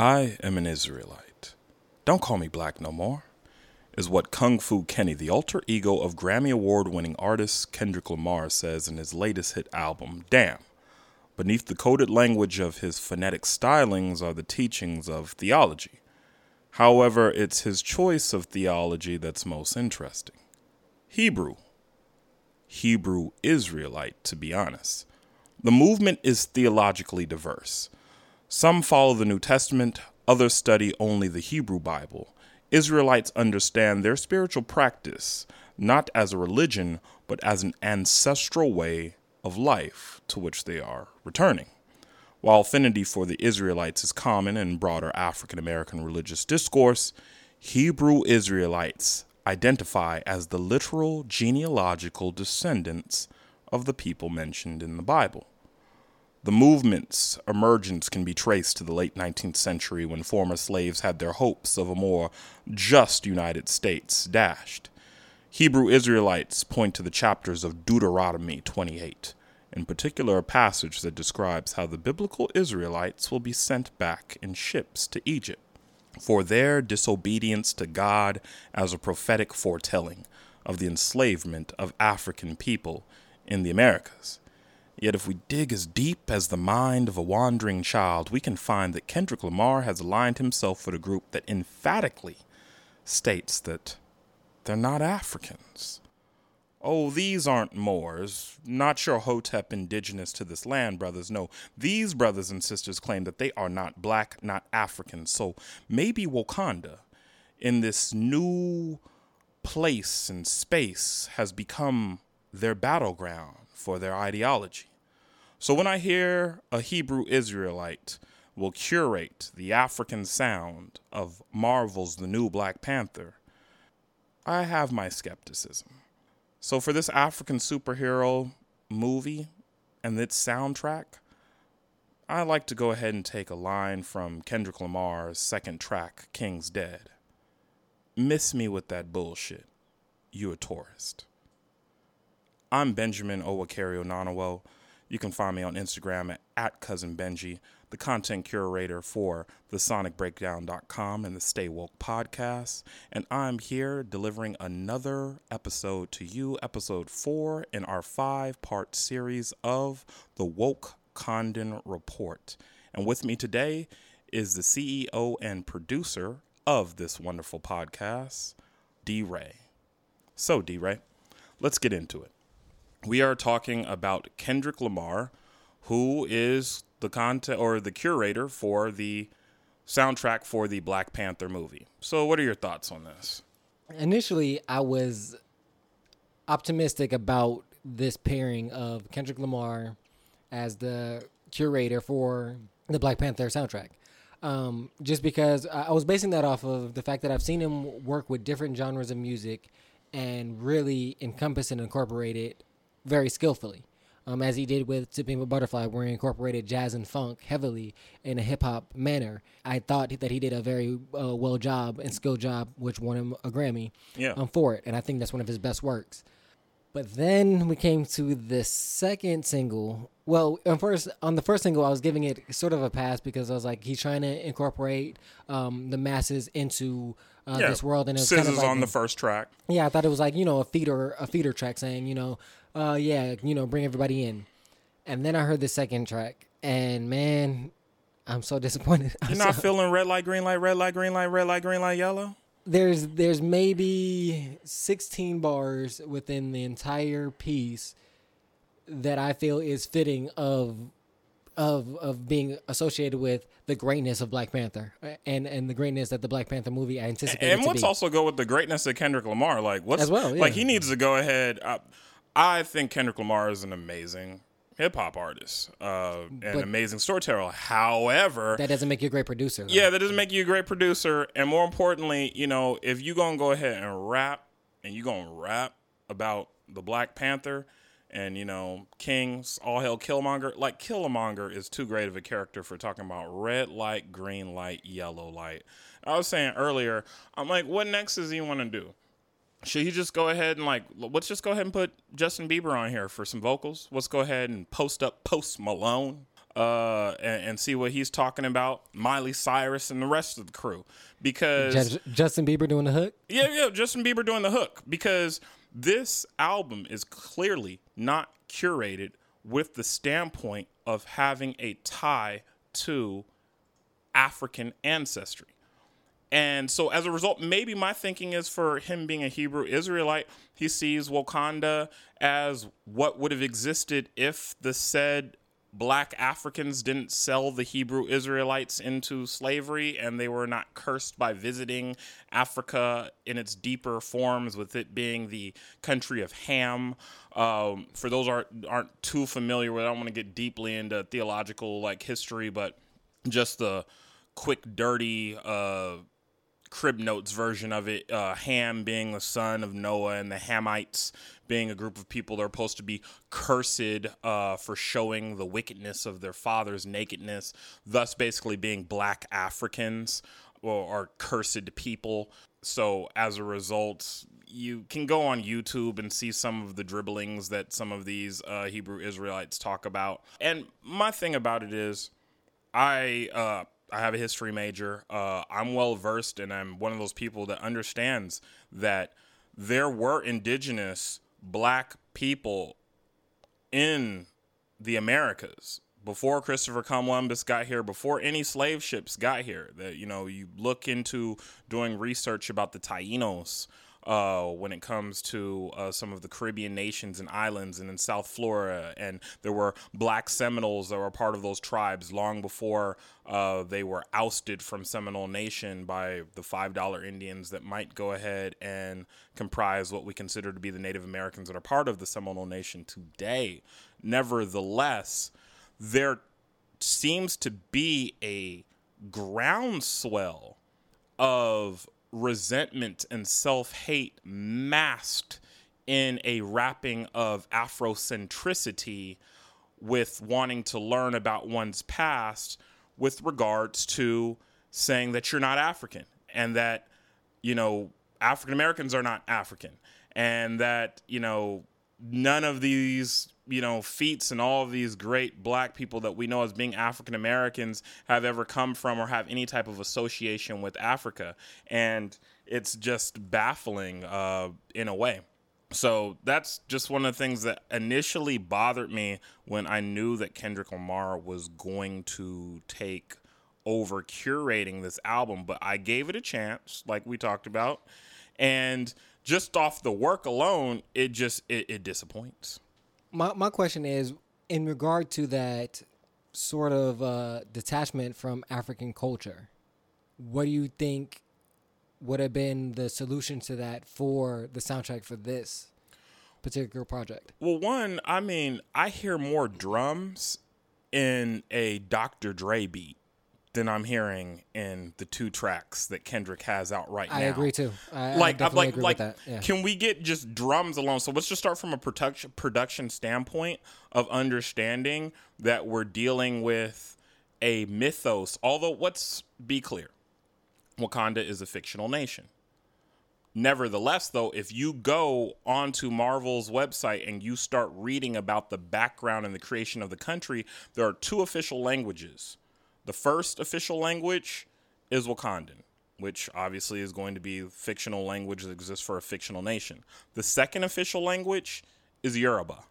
I am an Israelite. Don't call me black no more, is what Kung Fu Kenny, the alter ego of Grammy Award winning artist Kendrick Lamar, says in his latest hit album, Damn. Beneath the coded language of his phonetic stylings are the teachings of theology. However, it's his choice of theology that's most interesting. Hebrew. Hebrew Israelite, to be honest. The movement is theologically diverse. Some follow the New Testament, others study only the Hebrew Bible. Israelites understand their spiritual practice not as a religion, but as an ancestral way of life to which they are returning. While affinity for the Israelites is common in broader African American religious discourse, Hebrew Israelites identify as the literal genealogical descendants of the people mentioned in the Bible. The movement's emergence can be traced to the late 19th century when former slaves had their hopes of a more just United States dashed. Hebrew Israelites point to the chapters of Deuteronomy 28, in particular a passage that describes how the biblical Israelites will be sent back in ships to Egypt for their disobedience to God as a prophetic foretelling of the enslavement of African people in the Americas. Yet, if we dig as deep as the mind of a wandering child, we can find that Kendrick Lamar has aligned himself with a group that emphatically states that they're not Africans. Oh, these aren't Moors, not your Hotep indigenous to this land brothers. No, these brothers and sisters claim that they are not black, not African. So maybe Wakanda, in this new place and space, has become their battleground for their ideology. So when I hear a Hebrew Israelite will curate the African sound of Marvel's The New Black Panther, I have my skepticism. So for this African superhero movie and its soundtrack, I like to go ahead and take a line from Kendrick Lamar's second track, King's Dead. Miss me with that bullshit. You a tourist. I'm Benjamin Owakari Onanowo. You can find me on Instagram at, at Cousin Benji, the content curator for the thesonicbreakdown.com and the Stay Woke podcast. And I'm here delivering another episode to you, episode four in our five part series of the Woke Condon Report. And with me today is the CEO and producer of this wonderful podcast, D Ray. So, D Ray, let's get into it we are talking about Kendrick Lamar, who is the content or the curator for the soundtrack for the Black Panther movie. So, what are your thoughts on this? Initially, I was optimistic about this pairing of Kendrick Lamar as the curator for the Black Panther soundtrack. Um, just because I was basing that off of the fact that I've seen him work with different genres of music and really encompass and incorporate it very skillfully. Um, as he did with To Pimp a Butterfly, where he incorporated jazz and funk heavily in a hip hop manner. I thought that he did a very uh, well job and skill job, which won him a Grammy yeah. um, for it. And I think that's one of his best works. But then we came to the second single. Well, first on the first single, I was giving it sort of a pass because I was like, he's trying to incorporate um, the masses into uh, yeah. this world, and it was kind of like, on the first track. Yeah, I thought it was like you know a feeder a feeder track saying you know uh, yeah, you know, bring everybody in. And then I heard the second track, and man, I'm so disappointed. You're not so, feeling red light, green light, red light, green light, red light, green light, yellow. There's there's maybe 16 bars within the entire piece that I feel is fitting of of of being associated with the greatness of Black Panther and and the greatness that the Black Panther movie I anticipated. And, and what's also go with the greatness of Kendrick Lamar, like what's as well, yeah. like he needs to go ahead. Uh, I think Kendrick Lamar is an amazing hip hop artist, uh, an amazing storyteller. However, that doesn't make you a great producer. Though. Yeah, that doesn't make you a great producer. And more importantly, you know, if you gonna go ahead and rap, and you gonna rap about the Black Panther, and you know, Kings, all hell Killmonger. Like Killmonger is too great of a character for talking about red light, green light, yellow light. I was saying earlier, I'm like, what next does he want to do? Should he just go ahead and like let's just go ahead and put Justin Bieber on here for some vocals? Let's go ahead and post up Post Malone. uh, and, and see what he's talking about. Miley Cyrus and the rest of the crew, because Ju- Justin Bieber doing the hook. yeah, yeah, Justin Bieber doing the hook because this album is clearly not curated with the standpoint of having a tie to African ancestry. And so as a result, maybe my thinking is for him being a Hebrew Israelite, he sees Wakanda as what would have existed if the said black Africans didn't sell the Hebrew Israelites into slavery and they were not cursed by visiting Africa in its deeper forms, with it being the country of Ham. Um, for those aren't aren't too familiar with, it, I don't want to get deeply into theological like history, but just the quick, dirty. Uh, crib notes version of it uh, ham being the son of noah and the hamites being a group of people that are supposed to be cursed uh, for showing the wickedness of their father's nakedness thus basically being black africans or, cursed people. So as a result you can go on youtube and see some of the dribblings that some of these uh, hebrew israelites talk about. And my thing about it is i uh, I have a history major. Uh, I'm well versed, and I'm one of those people that understands that there were indigenous black people in the Americas before Christopher Columbus got here, before any slave ships got here. That you know, you look into doing research about the Taínos uh, when it comes to uh, some of the Caribbean nations and islands and in South Florida. And there were black Seminoles that were part of those tribes long before uh, they were ousted from Seminole Nation by the $5 Indians that might go ahead and comprise what we consider to be the Native Americans that are part of the Seminole Nation today. Nevertheless, there seems to be a groundswell of resentment and self hate masked in a wrapping of Afrocentricity with wanting to learn about one's past with regards to saying that you're not African and that, you know, African Americans are not African and that, you know, none of these you know feats and all of these great black people that we know as being African Americans have ever come from or have any type of association with Africa, and it's just baffling uh, in a way. So that's just one of the things that initially bothered me when I knew that Kendrick Lamar was going to take over curating this album, but I gave it a chance, like we talked about, and just off the work alone, it just it, it disappoints. My my question is in regard to that sort of uh, detachment from African culture. What do you think would have been the solution to that for the soundtrack for this particular project? Well, one, I mean, I hear more drums in a Dr. Dre beat than I'm hearing in the two tracks that Kendrick has out right now. I agree too. I, like, I I'm like, agree like, with that. Yeah. can we get just drums alone? So let's just start from a production production standpoint of understanding that we're dealing with a mythos. Although, let's be clear, Wakanda is a fictional nation. Nevertheless, though, if you go onto Marvel's website and you start reading about the background and the creation of the country, there are two official languages. The first official language is Wakandan, which obviously is going to be fictional language that exists for a fictional nation. The second official language is Yoruba,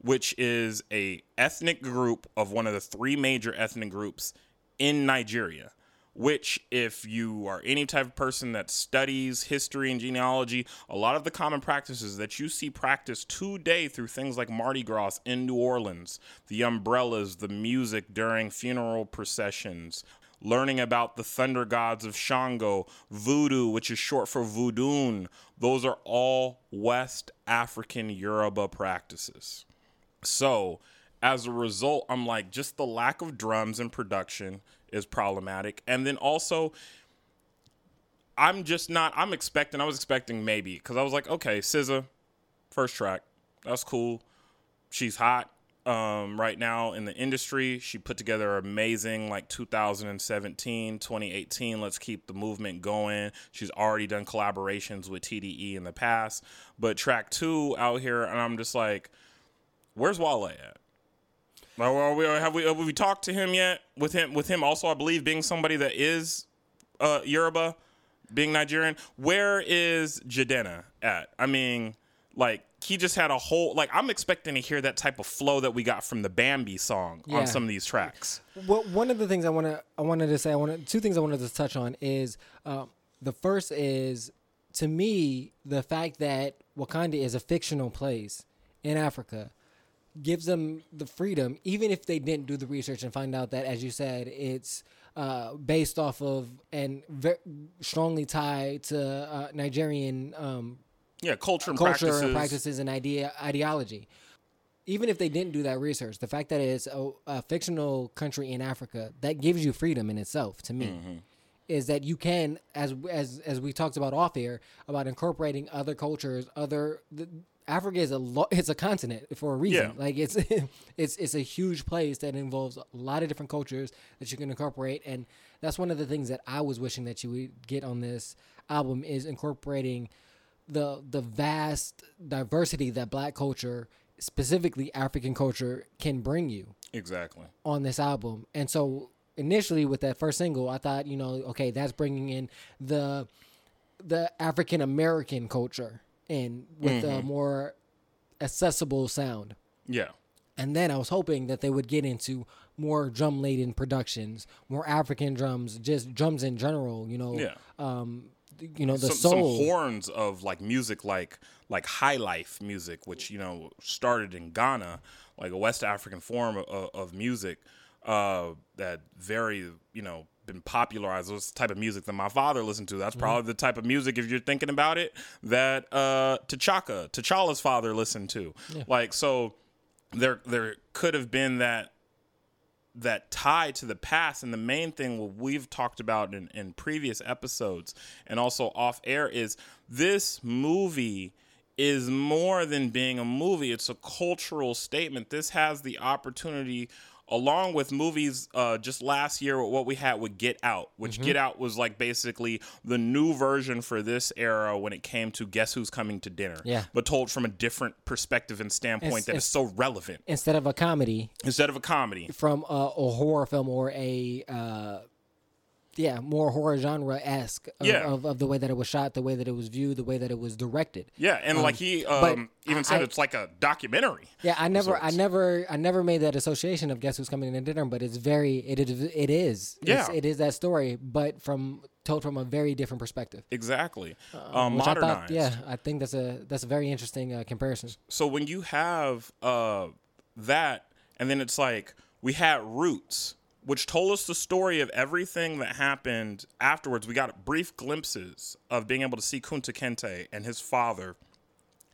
which is a ethnic group of one of the three major ethnic groups in Nigeria. Which, if you are any type of person that studies history and genealogy, a lot of the common practices that you see practiced today through things like Mardi Gras in New Orleans, the umbrellas, the music during funeral processions, learning about the thunder gods of Shango, voodoo, which is short for voodoo, those are all West African Yoruba practices. So, as a result, I'm like, just the lack of drums in production is problematic. And then also, I'm just not, I'm expecting, I was expecting maybe, because I was like, okay, SZA, first track, that's cool. She's hot um, right now in the industry. She put together amazing like 2017, 2018. Let's keep the movement going. She's already done collaborations with TDE in the past. But track two out here, and I'm just like, where's Wale at? We, have we have we talked to him yet? With him, with him also, I believe being somebody that is uh, Yoruba, being Nigerian. Where is Jidenna at? I mean, like he just had a whole like I'm expecting to hear that type of flow that we got from the Bambi song Yeah. on some of these tracks. Well, one of the things I want to I wanted to say I wanted two things I wanted to touch on is um, the first is to me the fact that Wakanda is a fictional place in Africa gives them the freedom even if they didn't do the research and find out that as you said it's uh, based off of and ve- strongly tied to uh, Nigerian um, Yeah, culture and culture practices. and practices and idea ideology. Even if they didn't do that research, the fact that it's a, a fictional country in Africa that gives you freedom in itself. To me, Mm-hmm. is that you can, as as as we talked about off air, about incorporating other cultures, other. The, Africa is a lo- it's a continent for a reason. Yeah. Like it's it's it's a huge place that involves a lot of different cultures that you can incorporate, and that's one of the things that I was wishing that you would get on this album is incorporating the the vast diversity that black culture specifically african culture can bring you Exactly. on this album and so initially with that first single i thought you know okay that's bringing in the the african american culture in with a more accessible sound Yeah. and then I was hoping that they would get into more drum laden productions, more African drums, just drums in general. You know, Yeah. um, you know the some, some horns of like music like like high life music which you know started in ghana like a west african form of, of music uh that very you know been popularized this type of music that my father listened to. That's probably the type of music if you're thinking about it that uh t'chaka t'challa's father listened to. Like so there there could have been that that tie to the past. And the main thing what we've talked about in, in previous episodes and also off air is this movie is more than being a movie. It's a cultural statement. This has the opportunity along with movies uh, just last year what we had with get out which Mm-hmm. get out was like basically the new version for this era when it came to guess who's coming to dinner Yeah. but told from a different perspective and standpoint It's- that is it's- so relevant Instead of a comedy instead of a comedy from a, a horror film or a uh, yeah more horror genre esque of, Yeah. of, of the way that it was shot, the way that it was viewed, the way that it was directed. Yeah, and like he um, even said I- it's like a documentary. Yeah, I never, I never, I never made that association of guess who's coming to dinner, but it's very, it is, it is, Yeah. it is that story, but from told from a very different perspective. Exactly. um, I modernized. thought, yeah, I think that's a that's a very interesting uh, comparison. So when you have uh, that, and then it's like we had Roots, which told us the story of everything that happened afterwards. We got brief glimpses of being able to see Kunta Kinte and his father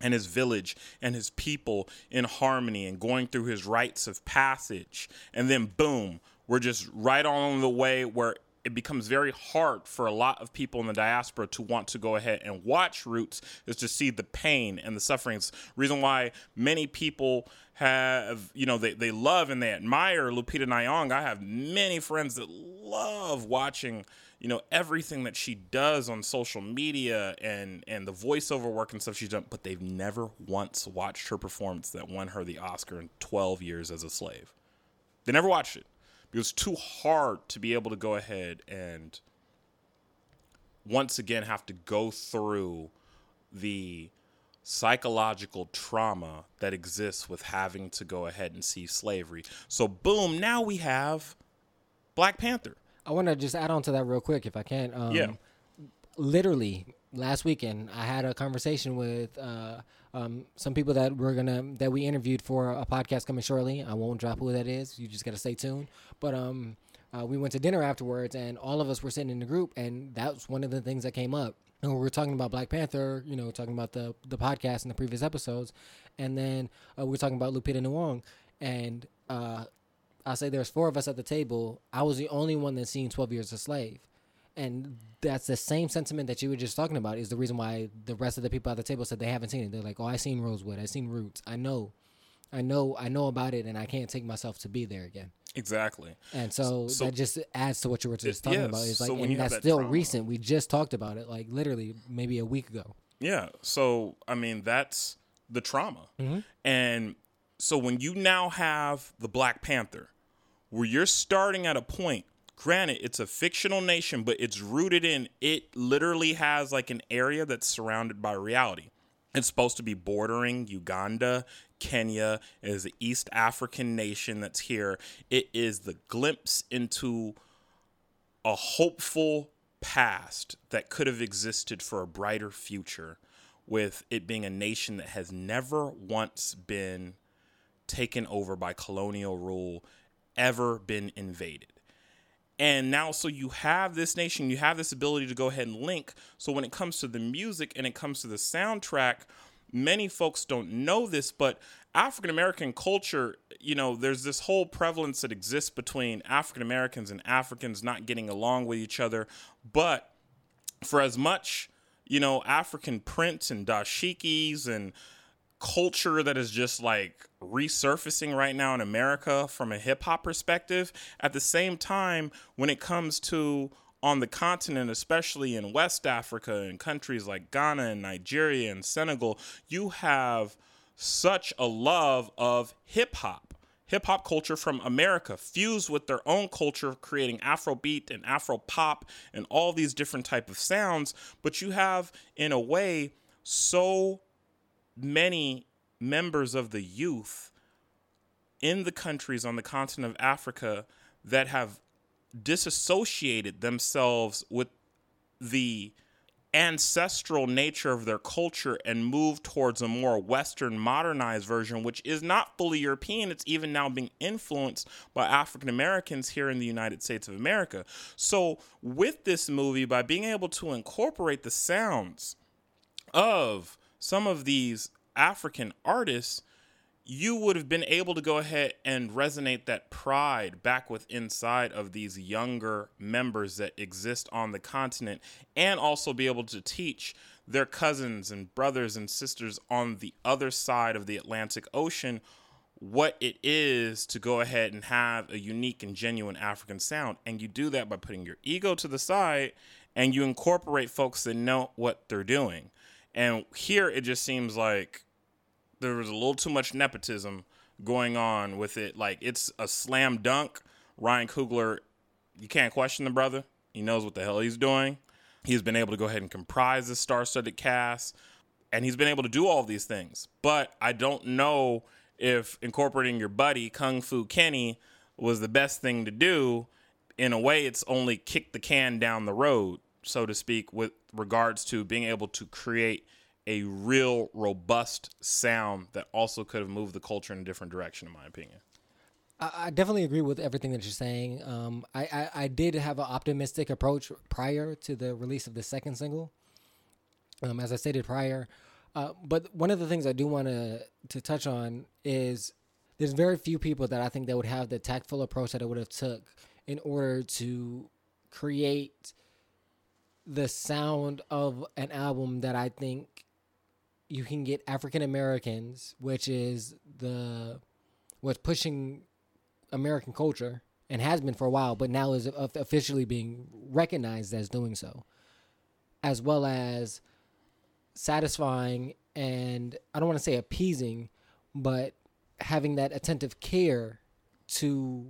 and his village and his people in harmony and going through his rites of passage. And then, boom, we're just right on the way where it becomes very hard for a lot of people in the diaspora to want to go ahead and watch Roots is to see the pain and the sufferings. Reason why many people have, you know, they, they love and they admire Lupita Nyong'o. I have many friends that love watching you know everything that she does on social media and and the voiceover work and stuff she's done but they've never once watched her performance that won her the oscar in 12 years as a slave they never watched it because was too hard to be able to go ahead and once again have to go through the psychological trauma that exists with having to go ahead and see slavery so boom now we have black panther I want to just add on to that real quick, if I can. Um, Yeah. Literally last weekend, I had a conversation with uh, um, some people that we're gonna that we interviewed for a podcast coming shortly. I won't drop who that is. You just gotta stay tuned. But um, uh, we went to dinner afterwards, and all of us were sitting in the group, and that was one of the things that came up. And we were talking about Black Panther, you know, talking about the the podcast in the previous episodes, and then uh, we were talking about Lupita Nyong'o, and uh, I say there's four of us at the table. I was the only one that's seen 12 Years a Slave. And that's the same sentiment that you were just talking about is the reason why the rest of the people at the table said they haven't seen it. They're like, "Oh, I seen Rosewood. I seen Roots. I know. I know I know about it and I can't take myself to be there again." exactly And so, So- that just adds to what you were just talking yes, about. It's like so and that's that still trauma- recent. We just talked about it like literally maybe a week ago. Yeah. So I mean, that's the trauma, mm-hmm. and So when you now have the Black Panther, where you're starting at a point, granted, it's a fictional nation, but it's rooted in it literally has like an area that's surrounded by reality. It's supposed to be bordering Uganda, Kenya. It is the East African nation that's here. It is the glimpse into a hopeful past that could have existed for a brighter future with it being a nation that has never once been taken over by colonial rule, ever been invaded. And now, so you have this nation, you have this ability to go ahead and link. So when it comes to the music and it comes to the soundtrack, many folks don't know this, but African American culture, you know, there's this whole prevalence that exists between African Americans and Africans not getting along with each other. But for as much, you know, African prints and dashikis and culture that is just like resurfacing right now in America from a hip hop perspective. At the same time, when it comes to on the continent, especially in West Africa and countries like Ghana and Nigeria and Senegal, you have such a love of hip hop. Hip hop culture from America fused with their own culture, creating Afrobeat and Afro pop and all these different type of sounds. But you have, in a way, so many members of the youth in the countries on the continent of Africa that have disassociated themselves with the ancestral nature of their culture and moved towards a more Western modernized version, which is not fully European. It's even now being influenced by African Americans here in the United States of America. So, with this movie, by being able to incorporate the sounds of some of these African artists, you would have been able to go ahead and resonate that pride back with inside of these younger members that exist on the continent and also be able to teach their cousins and brothers and sisters on the other side of the Atlantic Ocean what it is to go ahead and have a unique and genuine African sound. And you do that by putting your ego to the side and you incorporate folks that know what they're doing. And here it just seems like there was a little too much nepotism going on with it. Like it's a slam dunk. Ryan Coogler, you can't question the brother. He knows what the hell he's doing. He's been able to go ahead and comprise this star-studded cast, and he's been able to do all these things. But I don't know if incorporating your buddy Kung Fu Kenny was the best thing to do. In a way, it's only kicked the can down the road, so to speak, with regards to being able to create a real robust sound that also could have moved the culture in a different direction, in my opinion. I, definitely agree with everything that you're saying. Um, I, I, I did have an optimistic approach prior to the release of the second single, um, as I stated prior. Uh, but one of the things I do want to to touch on is there's very few people that I think that would have the tactful approach that I would have took in order to create the sound of an album that I think you can get African Americans, which is the what's pushing American culture and has been for a while, but now is officially being recognized as doing so, as well as satisfying and I don't want to say appeasing, but having that attentive care to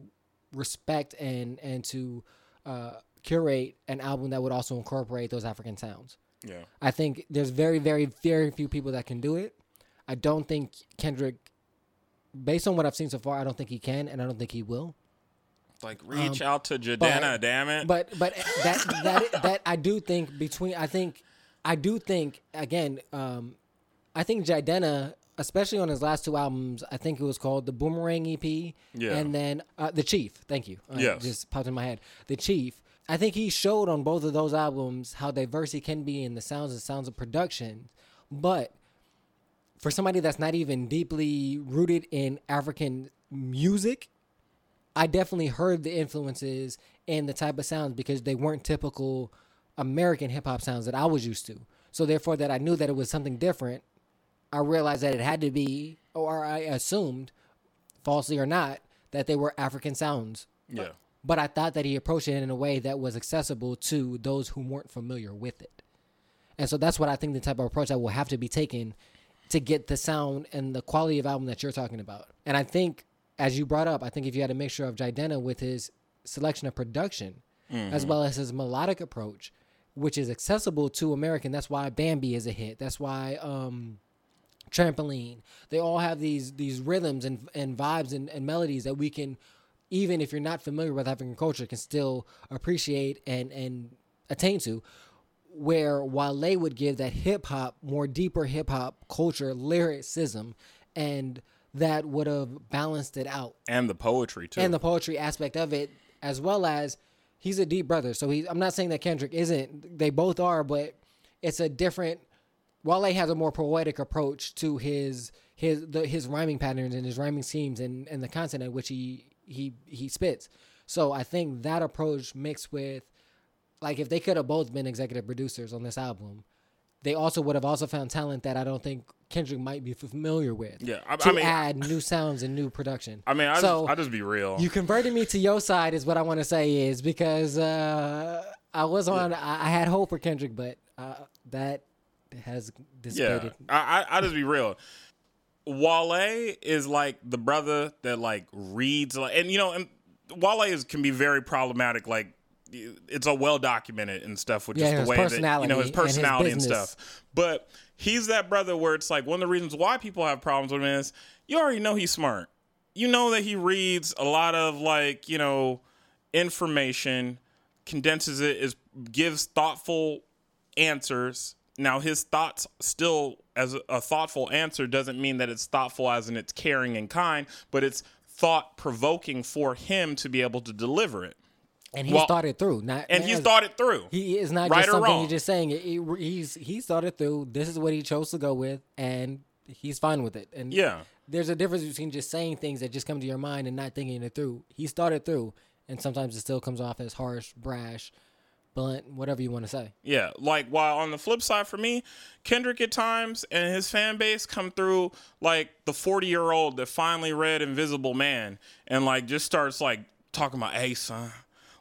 respect and and to uh, curate an album that would also incorporate those African sounds. Yeah. I think there's very, very, very few people that can do it. I don't think Kendrick, based on what I've seen so far, I don't think he can, and I don't think he will. Like reach um, out to Jidenna, damn it. But but that that that I do think between I think I do think again um, I think Jidenna especially on his last two albums I think it was called the Boomerang EP yeah. and then uh, the Chief thank you uh, yes. just popped in my head the Chief I think he showed on both of those albums how diverse he can be in the sounds and sounds of production. But for somebody that's not even deeply rooted in African music, I definitely heard the influences and the type of sounds because they weren't typical American hip hop sounds that I was used to. So therefore that I knew that it was something different, I realized that it had to be or I assumed falsely or not that they were African sounds. Yeah but I thought that he approached it in a way that was accessible to those who weren't familiar with it. And so that's what I think the type of approach that will have to be taken to get the sound and the quality of album that you're talking about. And I think, as you brought up, I think if you had a mixture of Jidenna with his selection of production, as well as his melodic approach, which is accessible to American, that's why Bambi is a hit. That's why um, Trampoline. They all have these these rhythms and and vibes and, and melodies that we can, even if you're not familiar with African culture, can still appreciate and and attain to where Wale would give that hip hop, more deeper hip hop culture lyricism, and that would have balanced it out. And the poetry too. And the poetry aspect of it, as well as he's a deep brother. So he, I'm not saying that Kendrick isn't. They both are, but it's a different. Wale has a more poetic approach to his his the, his rhyming patterns and his rhyming schemes and, and the content at which he he he spits. So I think that approach mixed with like if they could have both been executive producers on this album, they also would have also found talent that I don't think Kendrick might be familiar with. Yeah, I- to I mean- add new sounds and new production. I mean, I so just, I just be real. you converted me to your side is what I want to say is because uh, I was on. I, I had hope for Kendrick, but uh, that has yeah, dissipated. I, I I just be real. Wale is like the brother that like reads like, and you know, and Wale is can be very problematic. Like, it's a well documented and stuff with Yeah, just the way that you know his and his personality and, stuff. But he's that brother where it's like one of the reasons why people have problems with him is you already know he's smart. You know that he reads a lot of like you know information, condenses it, is gives thoughtful answers. Now his thoughts still as a, thoughtful answer doesn't mean that it's thoughtful as in it's caring and kind, but it's thought provoking for him to be able to deliver it. and he well- started through. Not And he's thought it through. He is not Right just or something wrong. he's just saying. It, He- he's he started through. This is what he chose to go with, and he's fine with it. And Yeah. there's a difference between just saying things that just come to your mind and not thinking it through. He started through, and sometimes it still comes off as harsh, brash, blunt, whatever you want to say. Yeah, like while on the flip side for me, Kendrick at times and his fan base come through like the 40 year old that finally read Invisible Man and like just starts like talking about, hey son,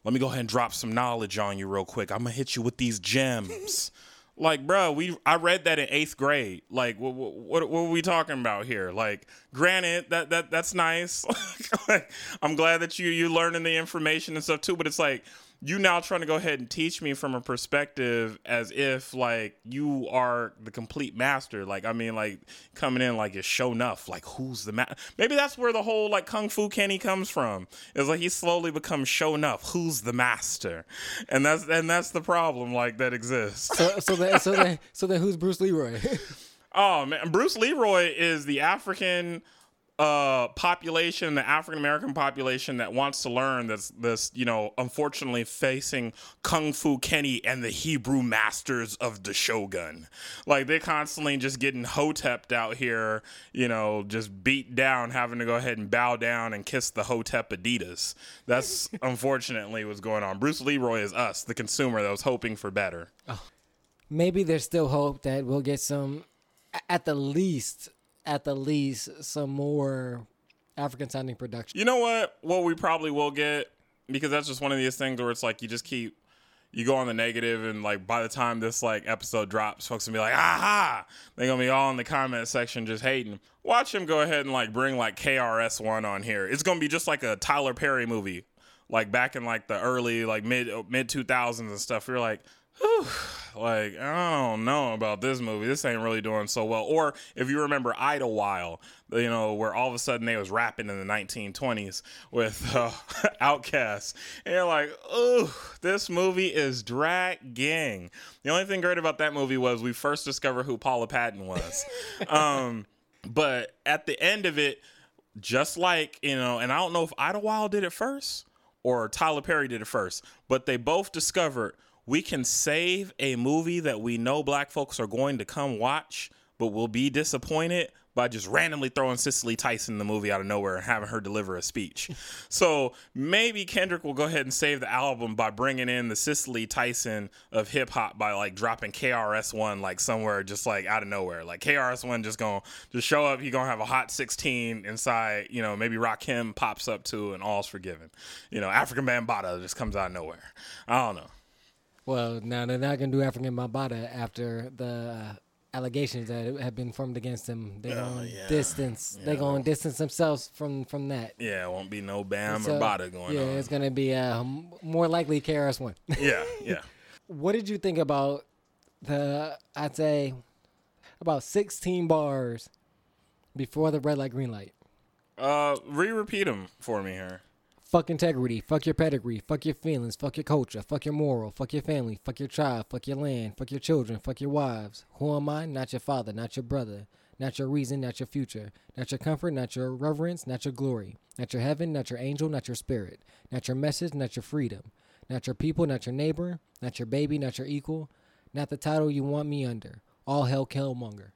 let me go ahead and drop some knowledge on you real quick. I'm gonna hit you with these gems. like, bro, we I read that in eighth grade. Like, what what, what, are we talking about here? Like, granted that that that's nice. like, I'm glad that you you learning the information and stuff too. But it's like you now trying to go ahead and teach me from a perspective as if like you are the complete master. Like, I mean, like coming in like it's Sho'nuff. Like, who's the ma Maybe that's where the whole like kung fu Kenny comes from. It's like he slowly becomes Sho'nuff. Who's the master? And that's and that's the problem like that exists. So so then so then so then who's Bruce Leroy? Oh man, Bruce Leroy is the African uh population, the African American population that wants to learn this this, you know, unfortunately facing Kung Fu Kenny and the Hebrew masters of the Shogun. Like they're constantly just getting hotepped out here, you know, just beat down, having to go ahead and bow down and kiss the hotep Adidas. That's unfortunately what's going on. Bruce Leroy is us, the consumer that was hoping for better. Maybe there's still hope that we'll get some, at the least, at the least, some more African sounding production. You know what? What we probably will get because that's just one of these things where it's like you just keep you go on the negative and like by the time this like episode drops, folks gonna be like, aha! They're gonna be all in the comment section just hating. Watch him go ahead and like bring like KRS one on here. It's gonna be just like a Tyler Perry movie, like back in like the early like mid mid two thousands and stuff. You're like, whew, like I don't know about this movie. This ain't really doing so well. Or if you remember Idlewild, you know, where all of a sudden they was rapping in the 1920s with uh, Outkast, and you're like, ooh, this movie is dragging. The only thing great about that movie was we first discovered who Paula Patton was. um, but at the end of it, just like you know, and I don't know if Idlewild did it first or Tyler Perry did it first, but they both discovered we can save a movie that we know black folks are going to come watch, but will be disappointed by just randomly throwing Cicely Tyson in the movie out of nowhere and having her deliver a speech. so maybe Kendrick will go ahead and save the album by bringing in the Cicely Tyson of hip hop by like dropping KRS One like somewhere just like out of nowhere. Like KRS One just gonna just show up. He gonna have a hot sixteen inside. You know, maybe Rakim pops up too, and all's forgiven. You know, Afrika Bambaataa just comes out of nowhere. I don't know. Well, now they're not gonna do Afrika Bambaataa after the allegations that have been formed against him. They're Oh, going yeah. distance. They're Yeah. going distance themselves from from that. Yeah, it won't be no Bam So, or Bada going yeah, on. Yeah, it's gonna be uh, m- more likely KRS One. yeah, yeah. what did you think about the? I'd say about sixteen bars before the red light, green light. Uh, re-repeat them for me here. Fuck integrity. Fuck your pedigree. Fuck your feelings. Fuck your culture. Fuck your moral. Fuck your family. Fuck your tribe. Fuck your land. Fuck your children. Fuck your wives. Who am I? Not your father. Not your brother. Not your reason. Not your future. Not your comfort. Not your reverence. Not your glory. Not your heaven. Not your angel. Not your spirit. Not your message. Not your freedom. Not your people. Not your neighbor. Not your baby. Not your equal. Not the title you want me under. All hell Killmonger.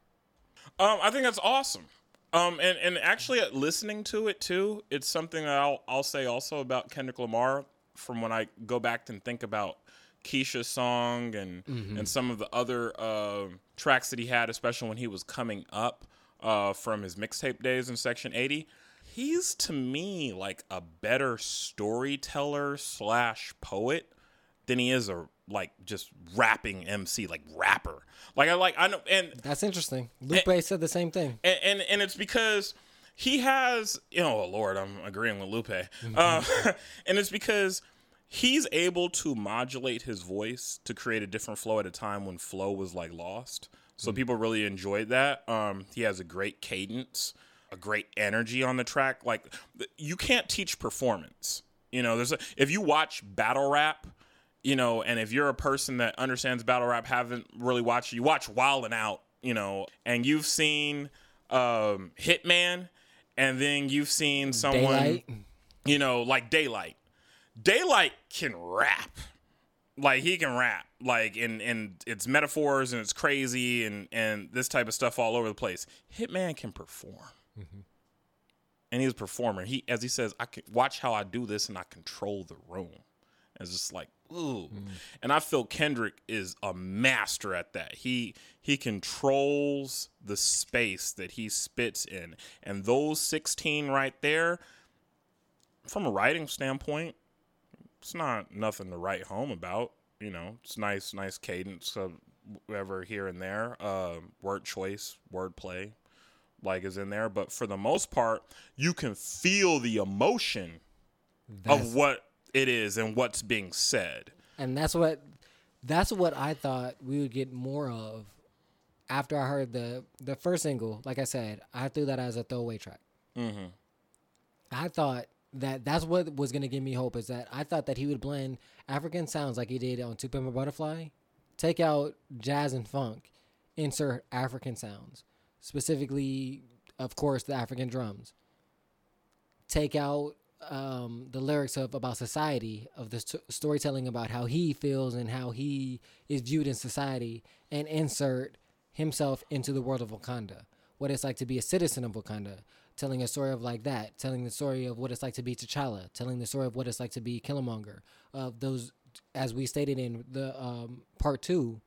Um, I think that's awesome. Um, and, and actually, uh, listening to it too, it's something that I'll I'll say also about Kendrick Lamar from when I go back and think about Keisha's song and and some of the other uh, tracks that he had, especially when he was coming up uh, from his mixtape days in Section 80. He's to me like a better storyteller slash poet than he is a like just rapping MC, like rapper. Like I like I know and That's interesting. Lupe said the same thing. and and, and it's because he has you know oh lord i'm agreeing with lupe. Uh, and it's because he's able to modulate his voice to create a different flow at a time when flow was like lost. So people really enjoyed that. Um, he has a great cadence a great energy on the track. Like you can't teach performance. You know there's a if you watch battle rap you know, and if you're a person that understands battle rap, haven't really watched, you watch Wild and Out, you know, and you've seen um, Hitman, and then you've seen someone, Daylyt. you know, like Daylyt. Daylyt can rap, like he can rap, like and and it's metaphors and it's crazy and and this type of stuff all over the place. Hitman can perform. Mm-hmm. And he's a performer. He, as he says, I can watch how I do this, and I control the room. It's just like, ooh. And I feel Kendrick is a master at that. He he controls the space that he spits in. And those 16 right there, from a writing standpoint, it's not nothing to write home about. You know, it's nice, nice cadence of whatever here and there. Uh, word choice, word play, like is in there. But for the most part, you can feel the emotion That's- of what it is and what's being said. and that's what that's what I thought we would get more of after I heard the the first single. Like I said, I threw that as a throwaway track. Mm-hmm. I thought that that's what was gonna give me hope is that I thought that he would blend African sounds like he did on To Pimp Butterfly, take out jazz and funk, insert African sounds, specifically, of course, the African drums. Take out um, the lyrics of about society of the st- storytelling about how he feels and how he is viewed in society, and insert himself into the world of Wakanda, what it's like to be a citizen of Wakanda, telling a story of like that, telling the story of what it's like to be T'Challa, telling the story of what it's like to be Killmonger, of those, as we stated in the um, part two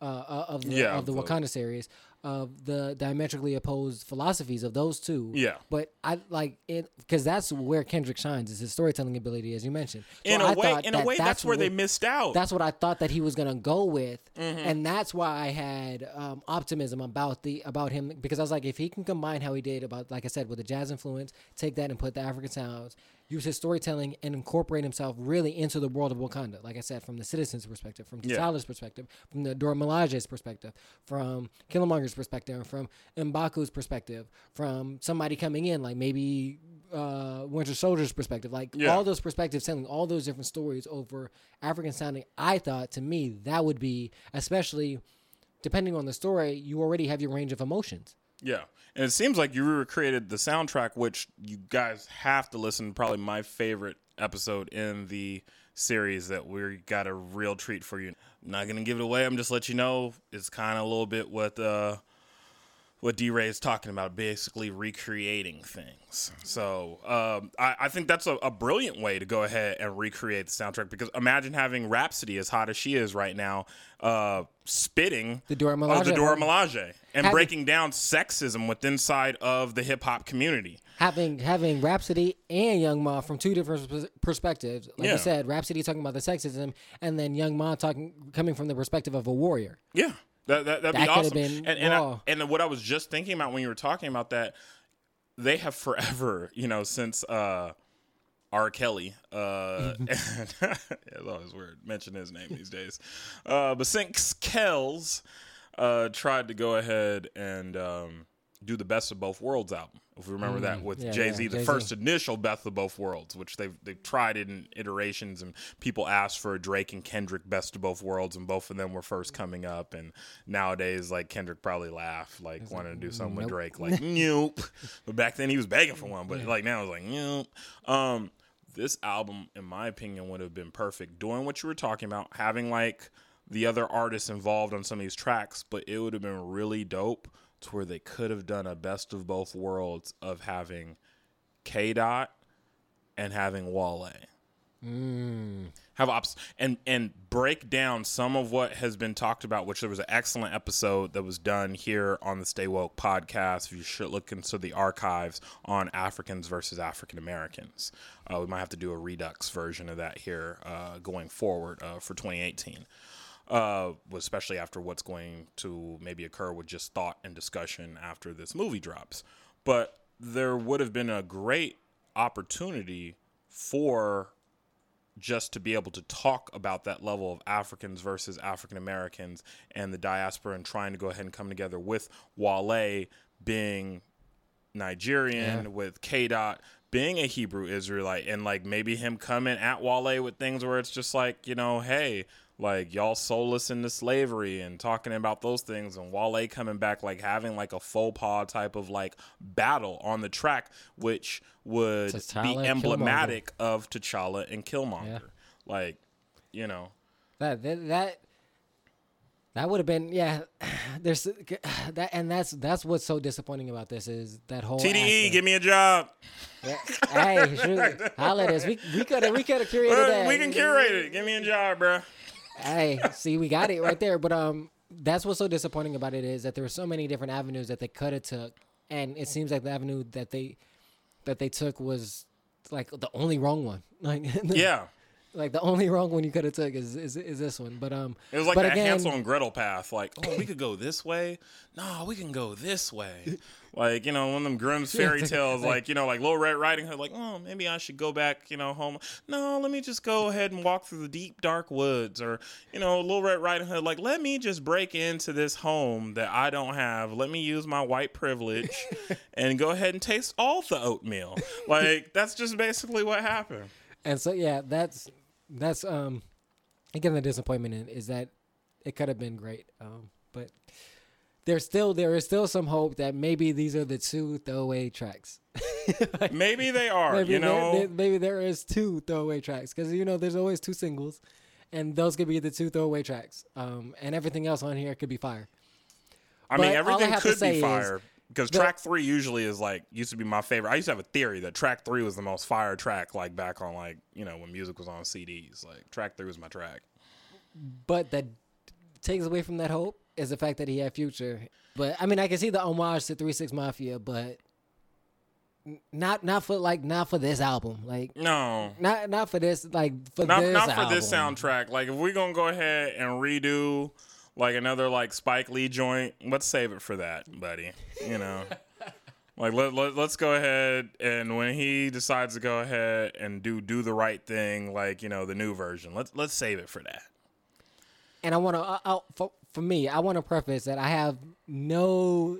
uh, uh, of the Yeah, of the- Wakanda series, of the diametrically opposed philosophies of those two. Yeah. But I like it because that's where Kendrick shines is his storytelling ability, as you mentioned. So In a I way, in a way, that's, where they missed out. That's what I thought that he was gonna go with, Mm-hmm. and that's why I had um, optimism about the about him because I was like, if he can combine how he did about, like I said, with the jazz influence, take that and put the African sounds, use his storytelling, and incorporate himself really into the world of Wakanda. Like I said, from the citizens' perspective, from Yeah. T'Challa's perspective, from the Dora Milaje's perspective, from Killmonger's perspective, from Mbaku's perspective, from somebody coming in, like maybe uh, Winter Soldier's perspective, like Yeah. all those perspectives, telling all those different stories over African sounding. I thought to me that would be, especially depending on the story, you already have your range of emotions. Yeah. And it seems like you recreated the soundtrack, which you guys have to listen probably my favorite episode in the series that we got a real treat for you. I'm not gonna give it away, I'm just let you know it's kinda a little bit what uh what D Ray is talking about, basically recreating things. So um, I, I think that's a, a brilliant way to go ahead and recreate the soundtrack because imagine having Rapsody as hot as she is right now, uh, spitting The Dora of the Dora. Milaje and Having- breaking down sexism within inside of the hip hop community. Having having Rapsody and Young Ma from two different perspectives. Like Yeah. you said, Rapsody talking about the sexism, and then Young Ma talking coming from the perspective of a warrior. Yeah, That that that'd That be awesome. been and and, I, and what I was just thinking about when you were talking about that, they have forever, you know, since uh, R. Kelly. Uh, it's always weird mention his name these days. Uh, but since Kells uh, tried to go ahead and um, do the Best of Both Worlds album, if we remember that with Mm, yeah, Jay Z, yeah, the Jay-Z. first initial Best of Both Worlds, which they've they've tried it in iterations, and people asked for a Drake and Kendrick Best of Both Worlds, and both of them were first coming up. And nowadays, like Kendrick probably laughed, like wanted to do something with. Drake, like nope. But back then he was begging for one, but like now it's like nope. Um, this album, in my opinion, would have been perfect doing what you were talking about, having like the other artists involved on some of these tracks, but it would have been really dope to where they could have done a best of both worlds of having K Dot and having Wale. Have ops and and break down some of what has been talked about, which there was an excellent episode that was done here on the Stay Woke podcast. You should look into the archives on Africans versus African Americans. Uh, we might have to do a redux version of that here uh, going forward uh, for 2018 uh, especially after what's going to maybe occur with just thought and discussion after this movie drops. But there would have been a great opportunity for just to be able to talk about that level of Africans versus African Americans and the diaspora and trying to go ahead and come together with Wale being Nigerian, Yeah. with K Dot being a Hebrew Israelite, and like maybe him coming at Wale with things where it's just like, you know, hey, like y'all sold us into slavery and talking about those things, and Wale coming back like having like a faux pas type of like battle on the track, which would T'Challa, be Killmonger. emblematic of T'Challa and Killmonger. Yeah. Like, you know, That that that, that would have been yeah. There's that and that's that's what's so disappointing about this is that whole TDE, aspect. give me a job. Yeah. hey, shoot, holla at us. We we could have we could have curated Uh, that. we can curate it. Give me a job, bruh. Hey, see, we got it right there. But um, that's what's so disappointing about it is that there were so many different avenues that they could have took, and it seems like the avenue that they that they took was like the only wrong one. Like Yeah. Like the only wrong one you could have took is, is is this one. But um, It was like but that again, Hansel and Gretel path. Like, oh, we could go this way. No, we can go this way. Like, you know, one of them Grimm's fairy tales, like, you know, like Little Red Riding Hood, like, oh, maybe I should go back, you know, home. No, let me just go ahead and walk through the deep, dark woods. Or, you know, Little Red Riding Hood, like, let me just break into this home that I don't have. Let me use my white privilege and go ahead and taste all the oatmeal. Like, that's just basically what happened. And so yeah, that's that's um again the disappointment in is that it could have been great. Um but there's still there is still some hope that maybe these are the two throwaway tracks. Maybe they are, maybe you know. there- maybe there is two throwaway tracks because you know there's always two singles, and those could be the two throwaway tracks. Um and everything else on here could be fire. I But mean, I everything to could be is fire because track three usually is like used to be my favorite. I used to have a theory that track three was the most fire track, like back on like you know when music was on CDs. Like track three was my track. But that takes away from that hope is the fact that he had future. But I mean, I can see the homage to Three Six Mafia, but not not for like not for this album. Like No, not not for this like for not this not for this soundtrack. Like if we're gonna go ahead and redo like another like Spike Lee joint, let's save it for that, buddy. You know. Like let, let let's go ahead and when he decides to go ahead and do do the right thing, like you know the new version, let's let's save it for that. And I want to for, for me, I want to preface that I have no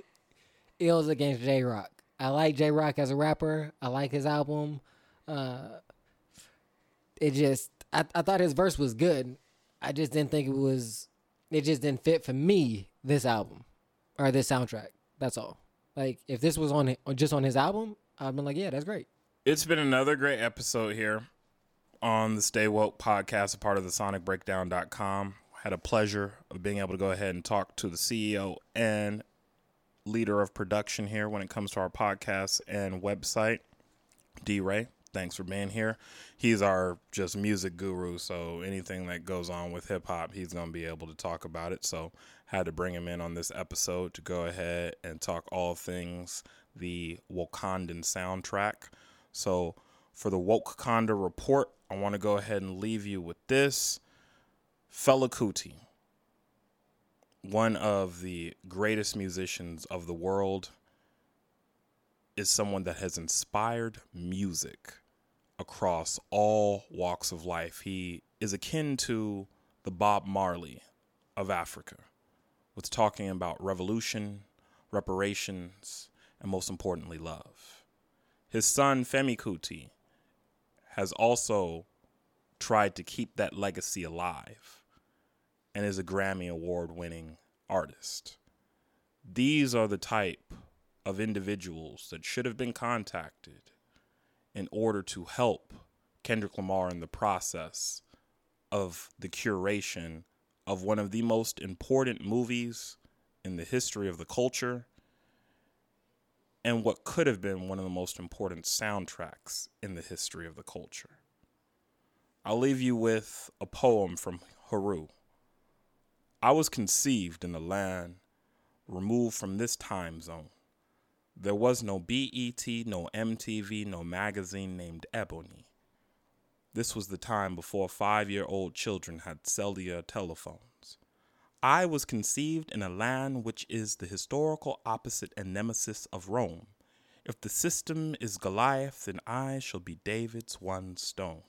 ills against Jay Rock. I like Jay Rock as a rapper. I like his album. Uh, it just I, I thought his verse was good. I just didn't think it was. It just didn't fit for me. This album or this soundtrack. That's all. Like if this was on just on his album, I'd been like, yeah, that's great. It's been another great episode here on the Stay Woke podcast, a part of the sonicbreakdown.com. Had a pleasure of being able to go ahead and talk to the CEO and leader of production here when it comes to our podcast and website, D Ray. Thanks for being here. He's our just music guru, so anything that goes on with hip hop, he's going to be able to talk about it. So, had to bring him in on this episode to go ahead and talk all things the Wakandan soundtrack. So, for the Wakanda report, I want to go ahead and leave you with this. Fela Kuti, one of the greatest musicians of the world is someone that has inspired music across all walks of life. He is akin to the Bob Marley of Africa, with talking about revolution, reparations, and most importantly, love. His son, Femi Kuti, has also tried to keep that legacy alive and is a Grammy Award winning artist. These are the type of individuals that should have been contacted in order to help Kendrick Lamar in the process of the curation of one of the most important movies in the history of the culture and what could have been one of the most important soundtracks in the history of the culture. I'll leave you with a poem from Heru. I was conceived in a land removed from this time zone. There was no BET, no MTV, no magazine named Ebony. This was the time before five year old children had cellular telephones. I was conceived in a land which is the historical opposite and nemesis of Rome. If the system is Goliath, then I shall be David's one stone.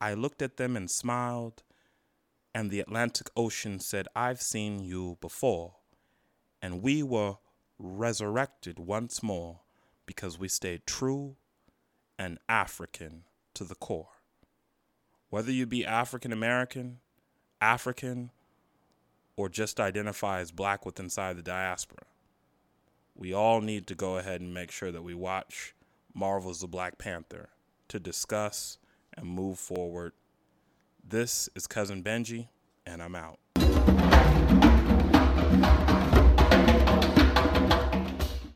I looked at them and smiled, and the Atlantic Ocean said, I've seen you before. And we were resurrected once more because we stayed true and African to the core. Whether you be African American, African, or just identify as black with inside the diaspora, we all need to go ahead and make sure that we watch Marvel's The Black Panther to discuss and move forward. This is Cousin Benji, and I'm out.